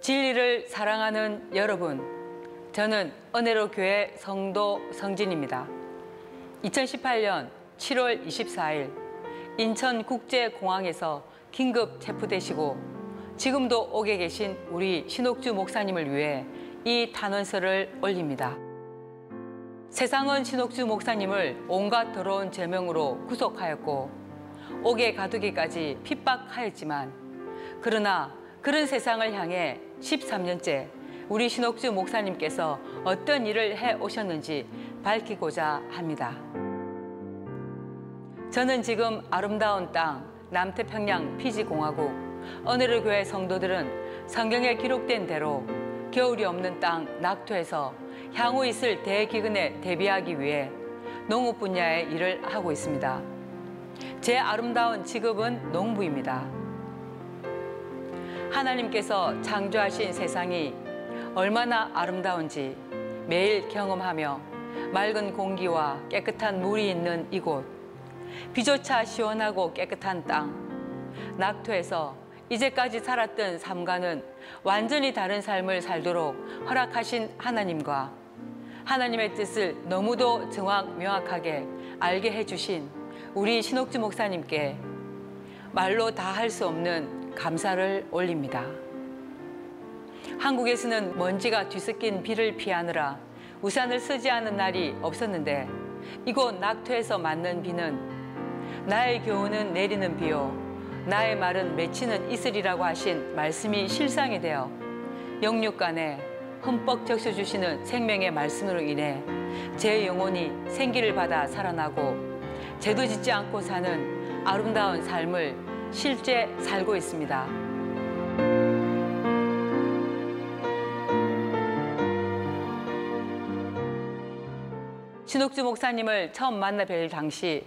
진리를 사랑하는 여러분, 저는 은혜로 교회 성도 성진입니다. 2018년 7월 24일 인천국제공항에서 긴급 체포되시고 지금도 옥에 계신 우리 신옥주 목사님을 위해 이 단원서를 올립니다. 세상은 신옥주 목사님을 온갖 더러운 제명으로 구속하였고 옥에 가두기까지 핍박하였지만 그러나 그런 세상을 향해 13년째 우리 신옥주 목사님께서 어떤 일을 해 오셨는지 밝히고자 합니다. 저는 지금 아름다운 땅 남태평양 피지공화국 언혜를 교회 성도들은 성경에 기록된 대로 겨울이 없는 땅 낙토에서 향후 있을 대기근에 대비하기 위해 농업 분야의 일을 하고 있습니다. 제 아름다운 직업은 농부입니다. 하나님께서 창조하신 세상이 얼마나 아름다운지 매일 경험하며 맑은 공기와 깨끗한 물이 있는 이곳, 비조차 시원하고 깨끗한 땅, 낙토에서 이제까지 살았던 삶과는 완전히 다른 삶을 살도록 허락하신 하나님과 하나님의 뜻을 너무도 정확 명확하게 알게 해주신 우리 신옥주 목사님께 말로 다 할 수 없는 감사를 올립니다. 한국에서는 먼지가 뒤섞인 비를 피하느라 우산을 쓰지 않은 날이 없었는데 이곳 낙토에서 맞는 비는 나의 교훈은 내리는 비요 나의 말은 맺히는 이슬이라고 하신 말씀이 실상이 되어 영육간에 흠뻑 적셔 주시는 생명의 말씀으로 인해 제 영혼이 생기를 받아 살아나고 죄도 짓지 않고 사는 아름다운 삶을 실제 살고 있습니다. 신옥주 목사님을 처음 만나 뵐 당시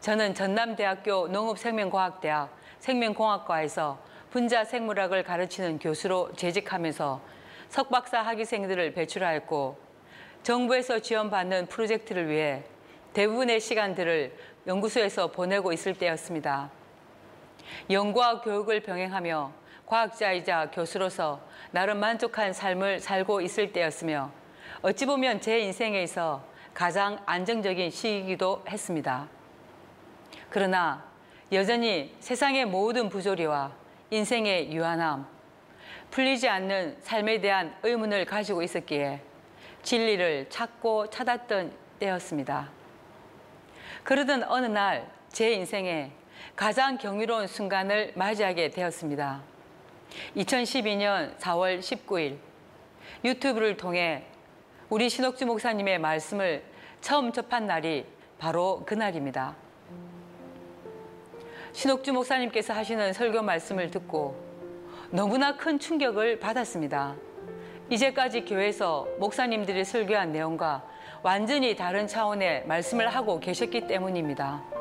저는 전남대학교 농업생명과학대학 생명공학과에서 분자 생물학을 가르치는 교수로 재직하면서 석박사 학위생들을 배출하였고 정부에서 지원받는 프로젝트를 위해 대부분의 시간들을 연구소에서 보내고 있을 때였습니다. 연구와 교육을 병행하며 과학자이자 교수로서 나름 만족한 삶을 살고 있을 때였으며 어찌 보면 제 인생에서 가장 안정적인 시기이기도 했습니다. 그러나 여전히 세상의 모든 부조리와 인생의 유한함, 풀리지 않는 삶에 대한 의문을 가지고 있었기에 진리를 찾고 찾았던 때였습니다. 그러던 어느 날 제 인생에 가장 경이로운 순간을 맞이하게 되었습니다. 2012년 4월 19일 유튜브를 통해 우리 신옥주 목사님의 말씀을 처음 접한 날이 바로 그날입니다. 신옥주 목사님께서 하시는 설교 말씀을 듣고 너무나 큰 충격을 받았습니다. 이제까지 교회에서 목사님들이 설교한 내용과 완전히 다른 차원의 말씀을 하고 계셨기 때문입니다.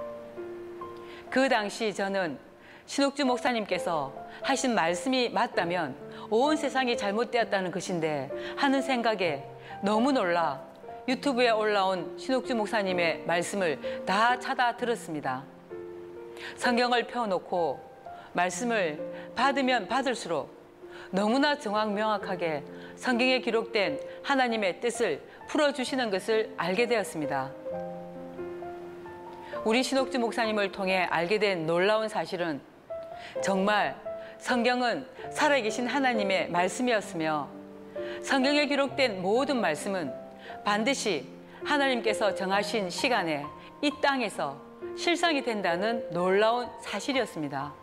그 당시 저는 신옥주 목사님께서 하신 말씀이 맞다면 온 세상이 잘못되었다는 것인데 하는 생각에 너무 놀라 유튜브에 올라온 신옥주 목사님의 말씀을 다 찾아 들었습니다. 성경을 펴놓고 말씀을 받으면 받을수록 너무나 정확 명확하게 성경에 기록된 하나님의 뜻을 풀어주시는 것을 알게 되었습니다. 우리 신옥주 목사님을 통해 알게 된 놀라운 사실은 정말 성경은 살아계신 하나님의 말씀이었으며 성경에 기록된 모든 말씀은 반드시 하나님께서 정하신 시간에 이 땅에서 실상이 된다는 놀라운 사실이었습니다.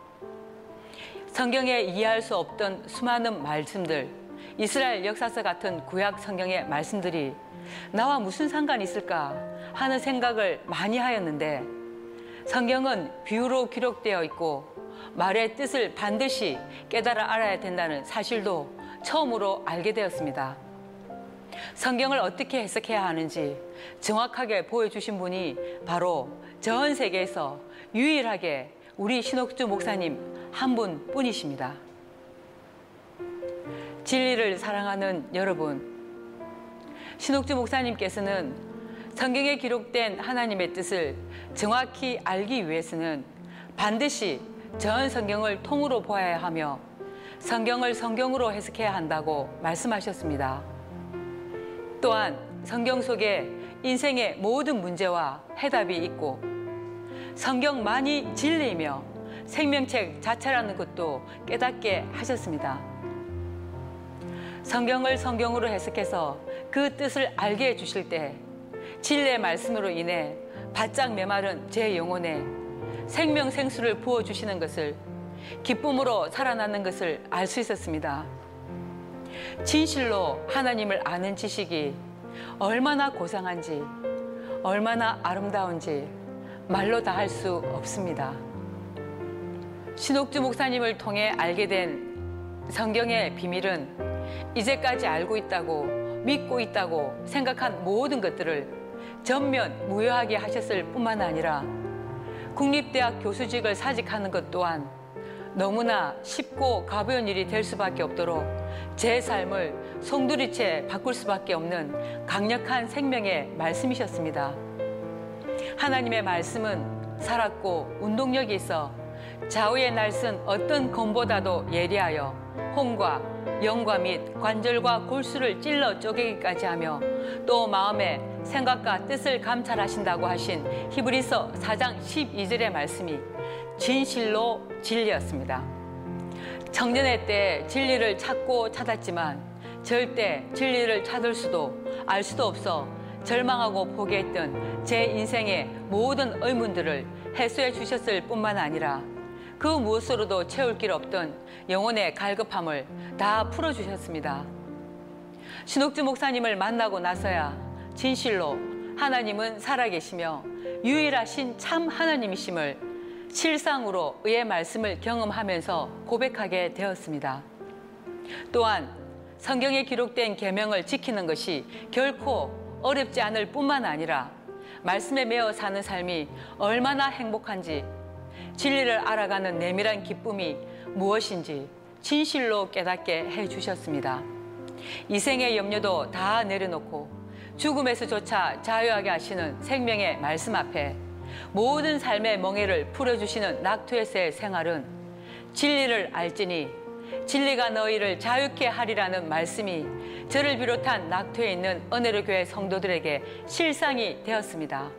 성경에 이해할 수 없던 수많은 말씀들, 이스라엘 역사서 같은 구약 성경의 말씀들이 나와 무슨 상관이 있을까 하는 생각을 많이 하였는데 성경은 비유로 기록되어 있고 말의 뜻을 반드시 깨달아 알아야 된다는 사실도 처음으로 알게 되었습니다. 성경을 어떻게 해석해야 하는지 정확하게 보여주신 분이 바로 전 세계에서 유일하게 우리 신옥주 목사님 한 분 뿐이십니다. 진리를 사랑하는 여러분, 신옥주 목사님께서는 성경에 기록된 하나님의 뜻을 정확히 알기 위해서는 반드시 전 성경을 통으로 보아야 하며 성경을 성경으로 해석해야 한다고 말씀하셨습니다. 또한 성경 속에 인생의 모든 문제와 해답이 있고 성경만이 진리이며 생명책 자체라는 것도 깨닫게 하셨습니다. 성경을 성경으로 해석해서 그 뜻을 알게 해주실 때 진리의 말씀으로 인해 바짝 메마른 제 영혼에 생명 생수를 부어 주시는 것을 기쁨으로 살아나는 것을 알 수 있었습니다. 진실로 하나님을 아는 지식이 얼마나 고상한지, 얼마나 아름다운지 말로 다 할 수 없습니다. 신옥주 목사님을 통해 알게 된 성경의 비밀은 이제까지 알고 있다고 믿고 있다고 생각한 모든 것들을 전면 무효하게 하셨을 뿐만 아니라 국립대학 교수직을 사직하는 것 또한 너무나 쉽고 가벼운 일이 될 수밖에 없도록 제 삶을 송두리째 바꿀 수밖에 없는 강력한 생명의 말씀이셨습니다. 하나님의 말씀은 살았고 운동력이 있어 좌우의 날선 어떤 검보다도 예리하여 홍과 영과 및 관절과 골수를 찔러 쪼개기까지 하며 또 마음의 생각과 뜻을 감찰하신다고 하신 히브리서 4장 12절의 말씀이 진실로 진리였습니다. 청년의 때 진리를 찾고 찾았지만 절대 진리를 찾을 수도 알 수도 없어 절망하고 포기했던 제 인생의 모든 의문들을 해소해 주셨을 뿐만 아니라 그 무엇으로도 채울 길 없던 영혼의 갈급함을 다 풀어주셨습니다. 신옥주 목사님을 만나고 나서야 진실로 하나님은 살아계시며 유일하신 참 하나님이심을 실상으로 의의 말씀을 경험하면서 고백하게 되었습니다. 또한 성경에 기록된 계명을 지키는 것이 결코 어렵지 않을 뿐만 아니라 말씀에 매어 사는 삶이 얼마나 행복한지 진리를 알아가는 내밀한 기쁨이 무엇인지 진실로 깨닫게 해 주셨습니다. 이생의 염려도 다 내려놓고 죽음에서조차 자유하게 하시는 생명의 말씀 앞에 모든 삶의 멍해를 풀어주시는 낙투에서의 생활은 진리를 알지니 진리가 너희를 자유케 하리라는 말씀이 저를 비롯한 낙투에 있는 은혜로 교회 성도들에게 실상이 되었습니다.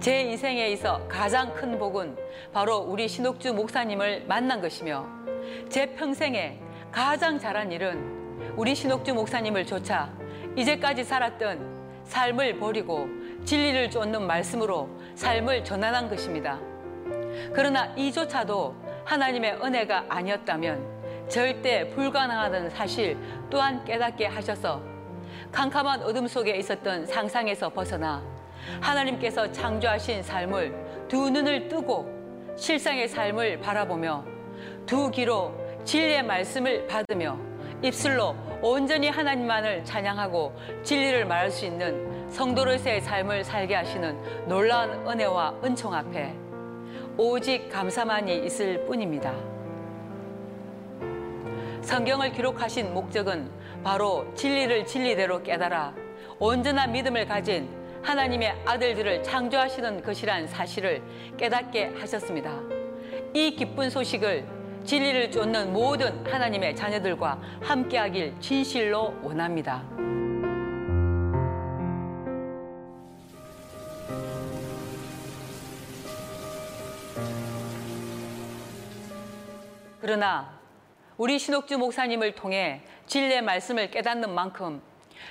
제 인생에 있어 가장 큰 복은 바로 우리 신옥주 목사님을 만난 것이며 제 평생에 가장 잘한 일은 우리 신옥주 목사님을 조차 이제까지 살았던 삶을 버리고 진리를 쫓는 말씀으로 삶을 전환한 것입니다. 그러나 이조차도 하나님의 은혜가 아니었다면 절대 불가능하다는 사실 또한 깨닫게 하셔서 캄캄한 어둠 속에 있었던 상상에서 벗어나 하나님께서 창조하신 삶을 두 눈을 뜨고 실상의 삶을 바라보며 두 귀로 진리의 말씀을 받으며 입술로 온전히 하나님만을 찬양하고 진리를 말할 수 있는 성도로서의 삶을 살게 하시는 놀라운 은혜와 은총 앞에 오직 감사만이 있을 뿐입니다. 성경을 기록하신 목적은 바로 진리를 진리대로 깨달아 온전한 믿음을 가진 하나님의 아들들을 창조하시는 것이란 사실을 깨닫게 하셨습니다. 이 기쁜 소식을 진리를 쫓는 모든 하나님의 자녀들과 함께하길 진실로 원합니다. 그러나 우리 신옥주 목사님을 통해 진리의 말씀을 깨닫는 만큼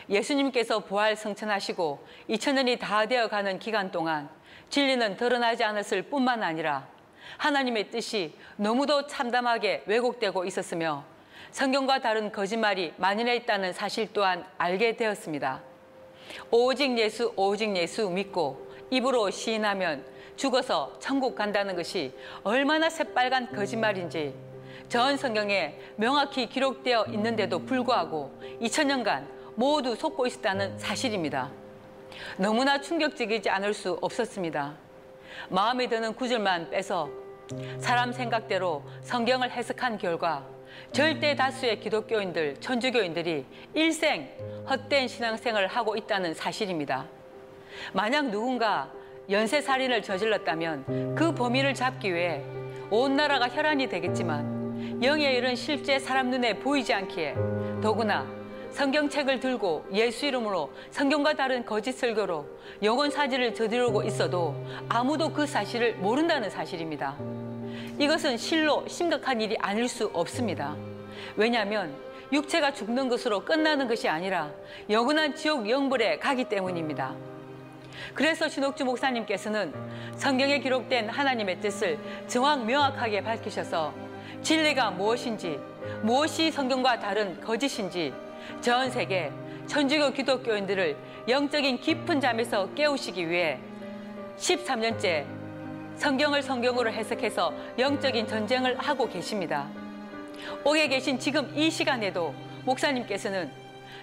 예수님께서 부활 성천하시고 2000년이 다 되어가는 기간 동안 진리는 드러나지 않았을 뿐만 아니라 하나님의 뜻이 너무도 참담하게 왜곡되고 있었으며 성경과 다른 거짓말이 만연해 있다는 사실 또한 알게 되었습니다. 오직 예수, 오직 예수 믿고 입으로 시인하면 죽어서 천국 간다는 것이 얼마나 새빨간 거짓말인지 전 성경에 명확히 기록되어 있는데도 불구하고 2000년간 모두 속고 있었다는 사실입니다. 너무나 충격적이지 않을 수 없었습니다. 마음에 드는 구절만 빼서 사람 생각대로 성경을 해석한 결과 절대 다수의 기독교인들, 천주교인들이 일생 헛된 신앙생활을 하고 있다는 사실입니다. 만약 누군가 연쇄살인을 저질렀다면 그 범인을 잡기 위해 온 나라가 혈안이 되겠지만 영의 일은 실제 사람 눈에 보이지 않기에 더구나 성경책을 들고 예수 이름으로 성경과 다른 거짓 설교로 영혼 사지를 저지르고 있어도 아무도 그 사실을 모른다는 사실입니다. 이것은 실로 심각한 일이 아닐 수 없습니다. 왜냐하면 육체가 죽는 것으로 끝나는 것이 아니라 영원한 지옥 영불에 가기 때문입니다. 그래서 신옥주 목사님께서는 성경에 기록된 하나님의 뜻을 정확 명확하게 밝히셔서 진리가 무엇인지, 무엇이 성경과 다른 거짓인지 전 세계 천주교 기독교인들을 영적인 깊은 잠에서 깨우시기 위해 13년째 성경을 성경으로 해석해서 영적인 전쟁을 하고 계십니다. 옥에 계신 지금 이 시간에도 목사님께서는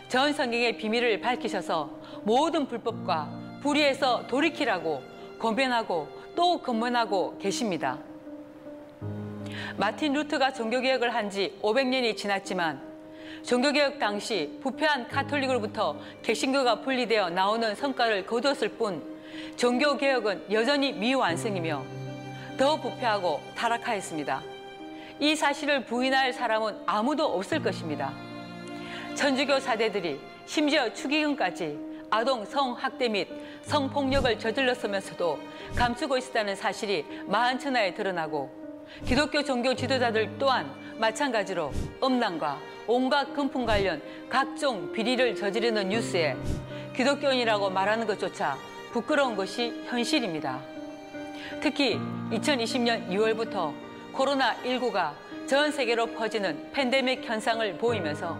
전 성경의 비밀을 밝히셔서 모든 불법과 불의에서 돌이키라고 권변하고 또 권면하고 계십니다. 마틴 루트가 종교개혁을 한 지 500년이 지났지만 종교개혁 당시 부패한 카톨릭으로부터 개신교가 분리되어 나오는 성과를 거두었을 뿐 종교개혁은 여전히 미완성이며 더 부패하고 타락하였습니다. 이 사실을 부인할 사람은 아무도 없을 것입니다. 천주교 사대들이 심지어 추기금까지 아동 성학대 및 성폭력을 저질렀으면서도 감추고 있었다는 사실이 만천하에 드러나고 기독교 종교 지도자들 또한 마찬가지로 음란과 온갖 금품 관련 각종 비리를 저지르는 뉴스에 기독교인이라고 말하는 것조차 부끄러운 것이 현실입니다. 특히 2020년 2월부터 코로나19가 전 세계로 퍼지는 팬데믹 현상을 보이면서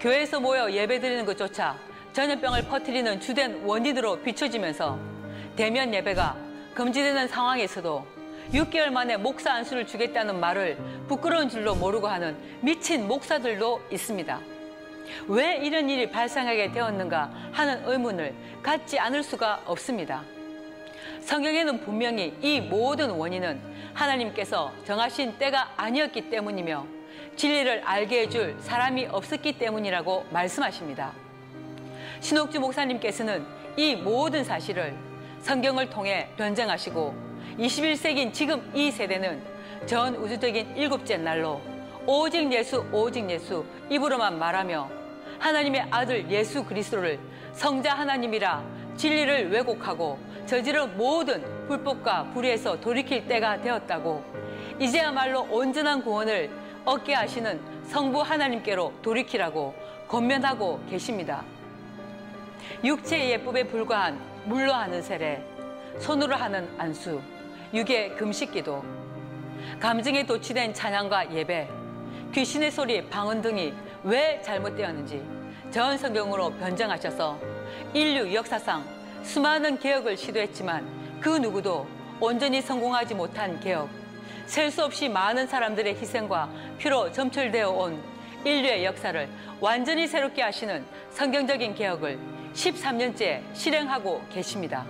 교회에서 모여 예배드리는 것조차 전염병을 퍼뜨리는 주된 원인으로 비춰지면서 대면 예배가 금지되는 상황에서도 6개월 만에 목사 안수를 주겠다는 말을 부끄러운 줄로 모르고 하는 미친 목사들도 있습니다. 왜 이런 일이 발생하게 되었는가 하는 의문을 갖지 않을 수가 없습니다. 성경에는 분명히 이 모든 원인은 하나님께서 정하신 때가 아니었기 때문이며 진리를 알게 해줄 사람이 없었기 때문이라고 말씀하십니다. 신옥주 목사님께서는 이 모든 사실을 성경을 통해 변증하시고 21세기인 지금 이 세대는 전 우주적인 일곱째 날로 오직 예수 오직 예수 입으로만 말하며 하나님의 아들 예수 그리스도를 성자 하나님이라 진리를 왜곡하고 저지른 모든 불법과 불의에서 돌이킬 때가 되었다고 이제야말로 온전한 구원을 얻게 하시는 성부 하나님께로 돌이키라고 권면하고 계십니다. 육체의 예법에 불과한 물로 하는 세례, 손으로 하는 안수, 육의 금식기도, 감정에 도취된 찬양과 예배, 귀신의 소리, 방언 등이 왜 잘못되었는지 전 성경으로 변정하셔서 인류 역사상 수많은 개혁을 시도했지만 그 누구도 온전히 성공하지 못한 개혁, 셀 수 없이 많은 사람들의 희생과 피로 점철되어 온 인류의 역사를 완전히 새롭게 하시는 성경적인 개혁을 13년째 실행하고 계십니다.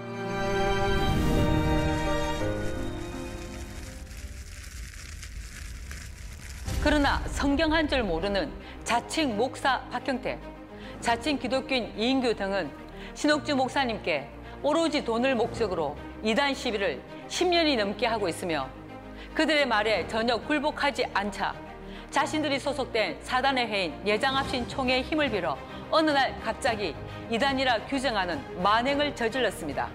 그러나 성경 한줄 모르는 자칭 목사 박형태, 자칭 기독교인 이인규 등은 신옥주 목사님께 오로지 돈을 목적으로 이단 시비를 10년이 넘게 하고 있으며 그들의 말에 전혀 굴복하지 않자 자신들이 소속된 사단의 회인 예장합신 총회의 힘을 빌어 어느 날 갑자기 이단이라 규정하는 만행을 저질렀습니다.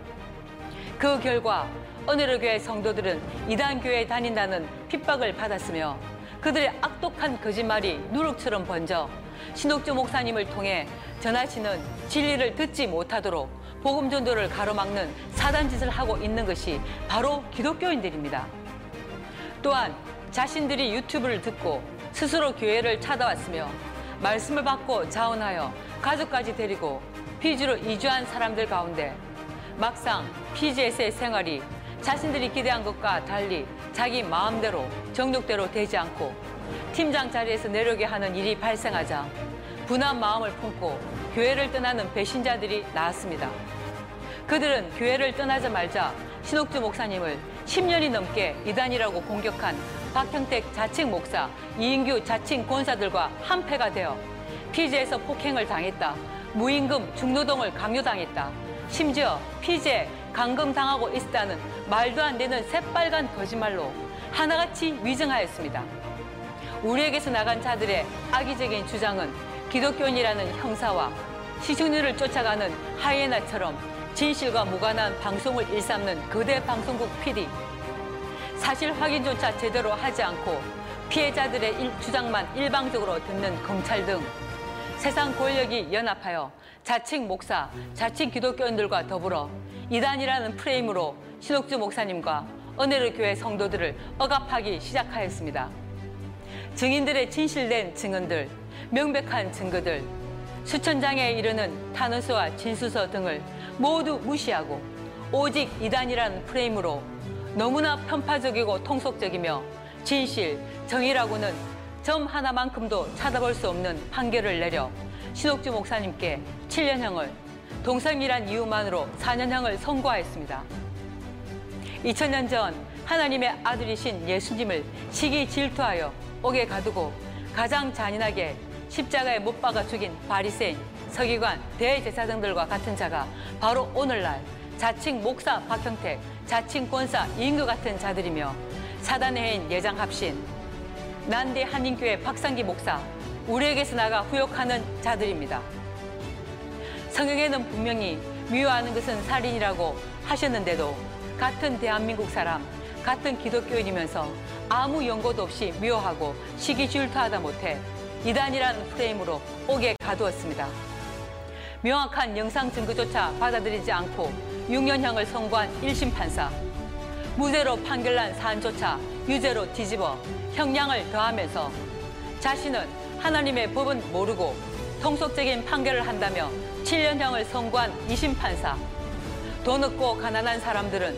그 결과 어느 교회 성도들은 이단 교회에 다닌다는 핍박을 받았으며 그들의 악독한 거짓말이 누룩처럼 번져 신옥주 목사님을 통해 전하시는 진리를 듣지 못하도록 복음 전도를 가로막는 사단 짓을 하고 있는 것이 바로 기독교인들입니다. 또한 자신들이 유튜브를 듣고 스스로 교회를 찾아왔으며 말씀을 받고 자원하여 가족까지 데리고 피지로 이주한 사람들 가운데 막상 피지에서의 생활이 자신들이 기대한 것과 달리 자기 마음대로 정욕대로 되지 않고 팀장 자리에서 내려오게 하는 일이 발생하자 분한 마음을 품고 교회를 떠나는 배신자들이 나왔습니다. 그들은 교회를 떠나자 말자 신옥주 목사님을 10년이 넘게 이단이라고 공격한 박형택 자칭 목사, 이인규 자칭 권사들과 한패가 되어 피제에서 폭행을 당했다. 무임금 중노동을 강요당했다. 심지어 피제 감금당하고 있다는 말도 안 되는 새빨간 거짓말로 하나같이 위증하였습니다. 우리에게서 나간 자들의 악의적인 주장은 기독교인이라는 형사와 시청률을 쫓아가는 하이에나처럼 진실과 무관한 방송을 일삼는 거대 방송국 PD. 사실 확인조차 제대로 하지 않고 피해자들의 일, 주장만 일방적으로 듣는 검찰 등 세상 권력이 연합하여 자칭 목사, 자칭 기독교인들과 더불어 이단이라는 프레임으로 신옥주 목사님과 은혜로 교회 성도들을 억압하기 시작하였습니다. 증인들의 진실된 증언들, 명백한 증거들, 수천 장에 이르는 탄원서와 진술서 등을 모두 무시하고 오직 이단이라는 프레임으로 너무나 편파적이고 통속적이며 진실, 정의라고는 점 하나만큼도 찾아볼 수 없는 판결을 내려 신옥주 목사님께 7년형을 동성이란 이유만으로 4년형을 선고하였습니다. 2000년 전 하나님의 아들이신 예수님을 시기 질투하여 옥에 가두고 가장 잔인하게 십자가에 못 박아 죽인 바리새인, 서기관, 대제사장들과 같은 자가 바로 오늘날 자칭 목사 박형택, 자칭 권사 이인규 같은 자들이며 사단의 해인 예장 합신, 난대 한인교회 박상기 목사, 우리에게서 나가 후욕하는 자들입니다. 성경에는 분명히 미워하는 것은 살인이라고 하셨는데도 같은 대한민국 사람, 같은 기독교인이면서 아무 연고도 없이 미워하고 시기 질투하다 못해 이단이라는 프레임으로 옥에 가두었습니다. 명확한 영상 증거조차 받아들이지 않고 6년형을 선고한 1심 판사. 무죄로 판결난 사안조차 유죄로 뒤집어 형량을 더하면서 자신은 하나님의 법은 모르고 통속적인 판결을 한다며 7년형을 선고한 2심 판사. 돈 없고 가난한 사람들은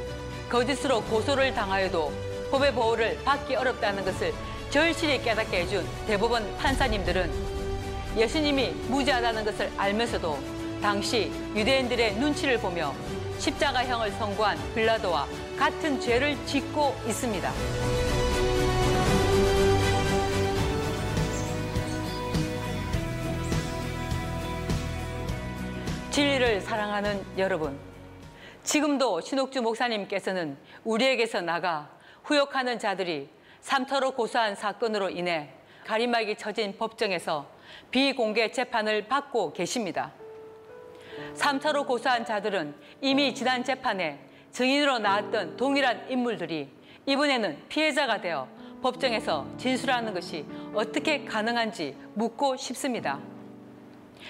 거짓으로 고소를 당하여도 법의 보호를 받기 어렵다는 것을 절실히 깨닫게 해준 대법원 판사님들은 예수님이 무죄하다는 것을 알면서도 당시 유대인들의 눈치를 보며 십자가형을 선고한 빌라도와 같은 죄를 짓고 있습니다. 진리를 사랑하는 여러분, 지금도 신옥주 목사님께서는 우리에게서 나가 후욕하는 자들이 삼터로 고소한 사건으로 인해 가림막이 쳐진 법정에서 비공개 재판을 받고 계십니다. 삼터로 고소한 자들은 이미 지난 재판에 증인으로 나왔던 동일한 인물들이 이번에는 피해자가 되어 법정에서 진술하는 것이 어떻게 가능한지 묻고 싶습니다.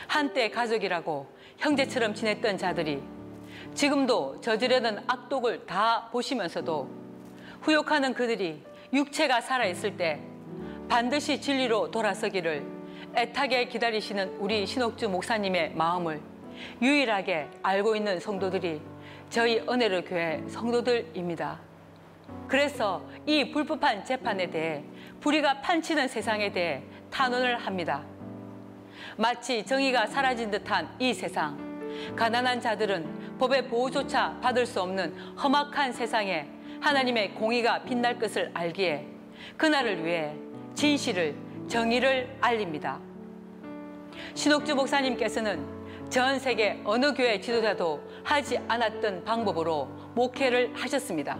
한때 가족이라고 형제처럼 지냈던 자들이 지금도 저지르는 악독을 다 보시면서도 후욕하는 그들이 육체가 살아있을 때 반드시 진리로 돌아서기를 애타게 기다리시는 우리 신옥주 목사님의 마음을 유일하게 알고 있는 성도들이 저희 은혜로 교회 성도들입니다. 그래서 이 불법한 재판에 대해 불의가 판치는 세상에 대해 탄원을 합니다. 마치 정의가 사라진 듯한 이 세상, 가난한 자들은 법의 보호조차 받을 수 없는 험악한 세상에 하나님의 공의가 빛날 것을 알기에 그날을 위해 진실을, 정의를 알립니다. 신옥주 목사님께서는 전 세계 어느 교회 지도자도 하지 않았던 방법으로 목회를 하셨습니다.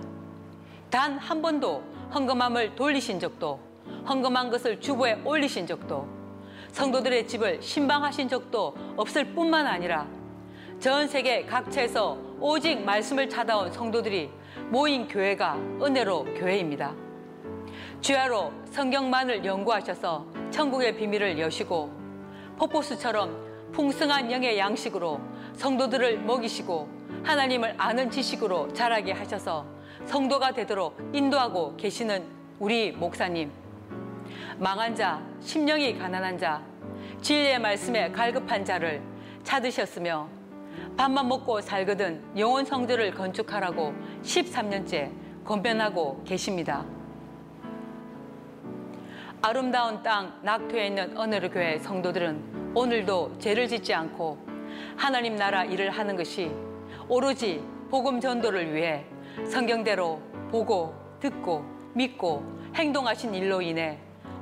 단 한 번도 헌금함을 돌리신 적도, 헌금한 것을 주보에 올리신 적도, 성도들의 집을 신방하신 적도 없을 뿐만 아니라 전 세계 각처에서 오직 말씀을 찾아온 성도들이 모인 교회가 은혜로 교회입니다. 주야로 성경만을 연구하셔서 천국의 비밀을 여시고 포포스처럼 풍성한 영의 양식으로 성도들을 먹이시고 하나님을 아는 지식으로 자라게 하셔서 성도가 되도록 인도하고 계시는 우리 목사님. 망한 자, 심령이 가난한 자, 진리의 말씀에 갈급한 자를 찾으셨으며 밥만 먹고 살거든 영혼 성전을 건축하라고 13년째 권변하고 계십니다. 아름다운 땅 낙토에 있는 어느르 교회 성도들은 오늘도 죄를 짓지 않고 하나님 나라 일을 하는 것이 오로지 복음 전도를 위해 성경대로 보고 듣고 믿고 행동하신 일로 인해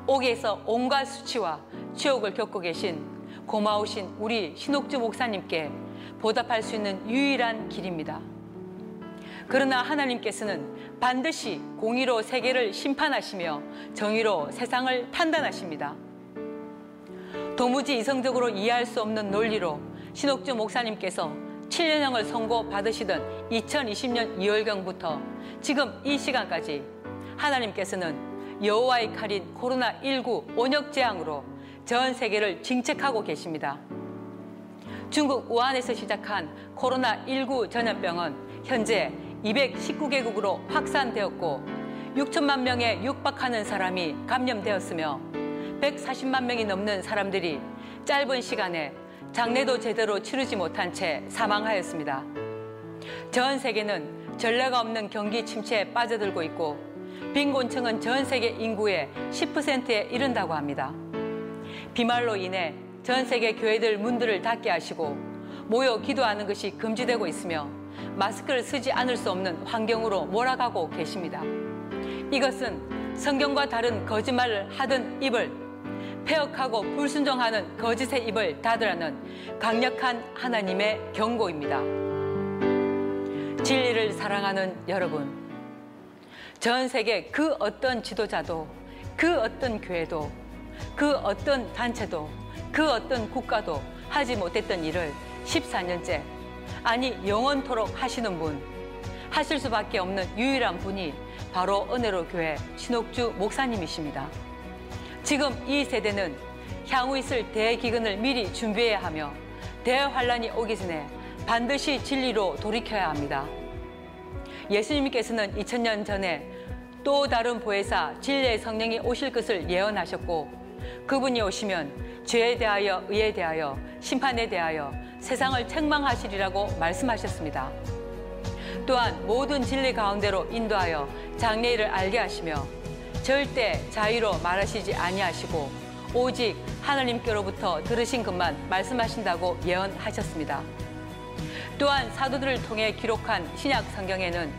옥에서 온갖 수치와 치욕을 겪고 계신 고마우신 우리 신옥주 목사님께 보답할 수 있는 유일한 길입니다. 그러나 하나님께서는 반드시 공의로 세계를 심판하시며 정의로 세상을 판단하십니다. 도무지 이성적으로 이해할 수 없는 논리로 신옥주 목사님께서 7년형을 선고받으시던 2020년 2월경부터 지금 이 시간까지 하나님께서는 여호와의 칼인 코로나19 온역 재앙으로 전 세계를 징책하고 계십니다. 중국 우한에서 시작한 코로나19 전염병은 현재 219개국으로 확산되었고 6천만 명에 육박하는 사람이 감염되었으며 140만 명이 넘는 사람들이 짧은 시간에 장례도 제대로 치르지 못한 채 사망하였습니다. 전 세계는 전례가 없는 경기 침체에 빠져들고 있고 빈곤층은 전 세계 인구의 10%에 이른다고 합니다. 비말로 인해 전 세계 교회들 문들을 닫게 하시고 모여 기도하는 것이 금지되고 있으며 마스크를 쓰지 않을 수 없는 환경으로 몰아가고 계십니다. 이것은 성경과 다른 거짓말을 하던 입을 폐역하고 불순종하는 거짓의 입을 닫으라는 강력한 하나님의 경고입니다. 진리를 사랑하는 여러분, 전 세계 그 어떤 지도자도, 그 어떤 교회도, 그 어떤 단체도, 그 어떤 국가도 하지 못했던 일을 14년째, 아니 영원토록 하시는 분, 하실 수밖에 없는 유일한 분이 바로 은혜로 교회 신옥주 목사님이십니다. 지금 이 세대는 향후 있을 대기근을 미리 준비해야 하며 대환란이 오기 전에 반드시 진리로 돌이켜야 합니다. 예수님께서는 2000년 전에 또 다른 보혜사 진리의 성령이 오실 것을 예언하셨고 그분이 오시면 죄에 대하여 의에 대하여 심판에 대하여 세상을 책망하시리라고 말씀하셨습니다. 또한 모든 진리 가운데로 인도하여 장래일을 알게 하시며 절대 자유로 말하시지 아니하시고 오직 하나님께로부터 들으신 것만 말씀하신다고 예언하셨습니다. 또한 사도들을 통해 기록한 신약 성경에는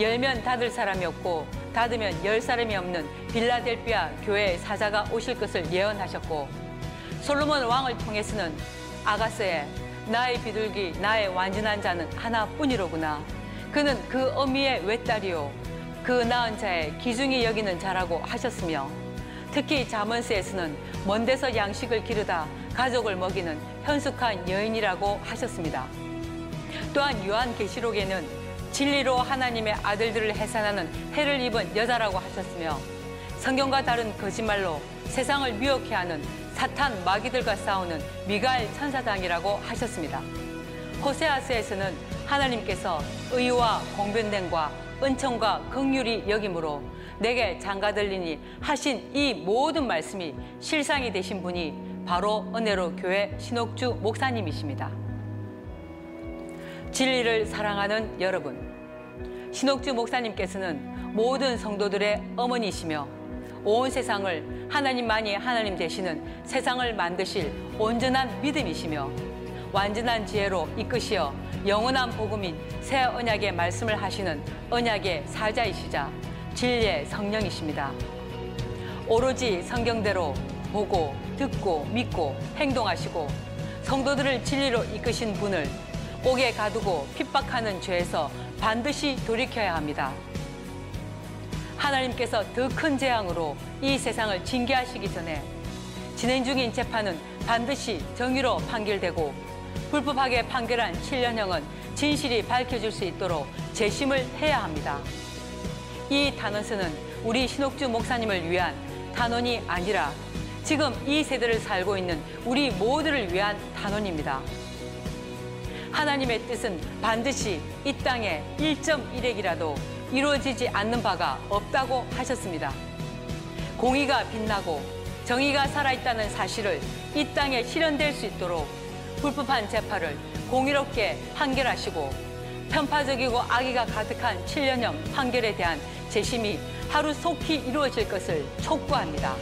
열면 닫을 사람이 없고 닫으면 열 사람이 없는 빌라델비아 교회의 사자가 오실 것을 예언하셨고 솔로몬 왕을 통해서는 아가스에 나의 비둘기 나의 완전한 자는 하나뿐이로구나 그는 그 어미의 외딸이요 그 낳은 자의 기중이 여기는 자라고 하셨으며 특히 자문스에서는 먼 데서 양식을 기르다 가족을 먹이는 현숙한 여인이라고 하셨습니다. 또한 요한계시록에는 진리로 하나님의 아들들을 해산하는 해를 입은 여자라고 하셨으며 성경과 다른 거짓말로 세상을 미혹해 하는 사탄 마귀들과 싸우는 미가엘 천사장이라고 하셨습니다. 호세아스에서는 하나님께서 의와 공변됨과 은총과 긍휼이 여김으로 내게 장가 들리니 하신 이 모든 말씀이 실상이 되신 분이 바로 은혜로 교회 신옥주 목사님이십니다. 진리를 사랑하는 여러분, 신옥주 목사님께서는 모든 성도들의 어머니시며 온 세상을 하나님만이 하나님 되시는 세상을 만드실 온전한 믿음이시며 완전한 지혜로 이끄시어 영원한 복음인 새 언약의 말씀을 하시는 언약의 사자이시자 진리의 성령이십니다. 오로지 성경대로 보고 듣고 믿고 행동하시고 성도들을 진리로 이끄신 분을 옥에 가두고 핍박하는 죄에서 반드시 돌이켜야 합니다. 하나님께서 더 큰 재앙으로 이 세상을 징계하시기 전에 진행 중인 재판은 반드시 정의로 판결되고 불법하게 판결한 7년형은 진실이 밝혀질 수 있도록 재심을 해야 합니다. 이 단원서는 우리 신옥주 목사님을 위한 단원이 아니라 지금 이 세대를 살고 있는 우리 모두를 위한 단원입니다. 하나님의 뜻은 반드시 이 땅에 1.1핵이라도 이루어지지 않는 바가 없다고 하셨습니다. 공의가 빛나고 정의가 살아있다는 사실을 이 땅에 실현될 수 있도록 불법한 재판을 공의롭게 판결하시고 편파적이고 악의가 가득한 7년형 판결에 대한 재심이 하루 속히 이루어질 것을 촉구합니다.